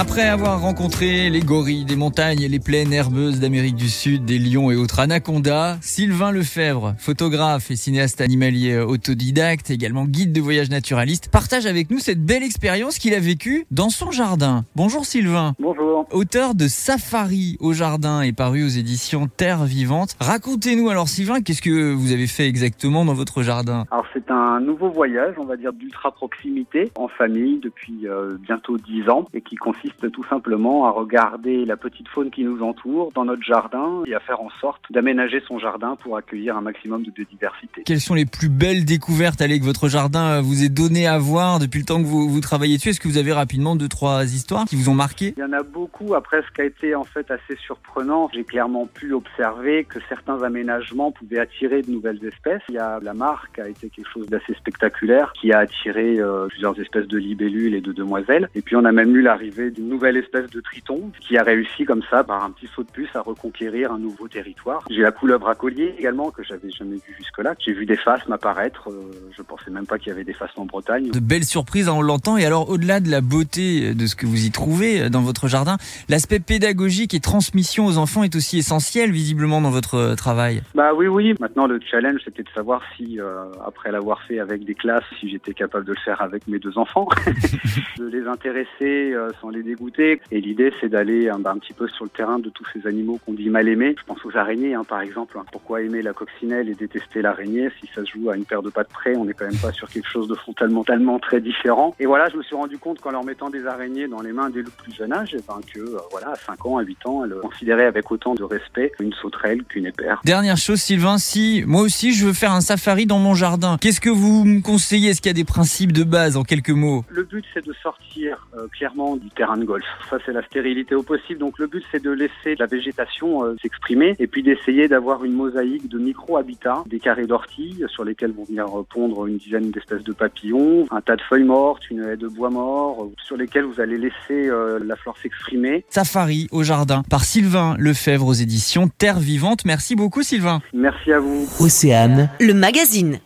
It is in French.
Après avoir rencontré les gorilles des montagnes et les plaines herbeuses d'Amérique du Sud, des lions et autres anacondas, Sylvain Lefebvre, photographe et cinéaste animalier autodidacte, également guide de voyage naturaliste, partage avec nous cette belle expérience qu'il a vécue dans son jardin. Bonjour Sylvain. Bonjour. Auteur de Safari au jardin et paru aux éditions Terre Vivante. Racontez-nous alors Sylvain, qu'est-ce que vous avez fait exactement dans votre jardin? Alors c'est un nouveau voyage, on va dire d'ultra proximité, en famille depuis euh, bientôt 10 ans et qui consiste tout simplement à regarder la petite faune qui nous entoure dans notre jardin et à faire en sorte d'aménager son jardin pour accueillir un maximum de biodiversité. Quelles sont les plus belles découvertes allez, que votre jardin vous est donné à voir depuis le temps que vous, vous travaillez dessus? Est-ce que vous avez rapidement deux, trois histoires qui vous ont marqué? Il y en a beaucoup. Après, ce qui a été en fait assez surprenant, j'ai clairement pu observer que certains aménagements pouvaient attirer de nouvelles espèces. Il y a la marque qui a été quelque chose d'assez spectaculaire qui a attiré euh, plusieurs espèces de libellules et de demoiselles. Et puis on a même eu l'arrivée une nouvelle espèce de triton qui a réussi comme ça, par un petit saut de puce, à reconquérir un nouveau territoire. J'ai la couleuvre à collier également, que j'avais jamais vu jusque-là. J'ai vu des phasmes apparaître. Euh, je pensais même pas qu'il y avait des phasmes en Bretagne. De belles surprises, hein, on l'entend. Et alors, au-delà de la beauté de ce que vous y trouvez euh, dans votre jardin, l'aspect pédagogique et transmission aux enfants est aussi essentiel, visiblement, dans votre euh, travail. Bah oui, oui. Maintenant, le challenge, c'était de savoir si, après l'avoir fait avec des classes, si j'étais capable de le faire avec mes deux enfants, de les intéresser sans les dégoûter. Et l'idée, c'est d'aller un, bah, un, petit peu sur le terrain de tous ces animaux qu'on dit mal aimés. Je pense aux araignées, hein, par exemple. Pourquoi aimer la coccinelle et détester l'araignée Si ça se joue à une paire de pattes près, on n'est quand même pas sur quelque chose de fondamentalement très différent. Et voilà, je me suis rendu compte qu'en leur mettant des araignées dans les mains dès le plus jeune âge, eh ben, que euh, voilà, à 5 ans, à 8 ans, elles considéraient avec autant de respect une sauterelle qu'une épère. Dernière chose, Sylvain, si moi aussi je veux faire un safari dans mon jardin, qu'est-ce que vous me conseillez? Est-ce qu'il y a des principes de base en quelques mots? Le but, c'est de sortir euh, clairement du terrain de golf. Ça, c'est la stérilité au possible. Donc, le but, c'est de laisser la végétation euh, s'exprimer et puis d'essayer d'avoir une mosaïque de micro-habitats, des carrés d'ortie sur lesquels vont venir pondre une dizaine d'espèces de papillons, un tas de feuilles mortes, une haie de bois mort, euh, sur lesquels vous allez laisser la flore s'exprimer. Safari au jardin par Sylvain Lefebvre aux éditions Terre Vivante. Merci beaucoup, Sylvain. Merci à vous. Océane, le magazine.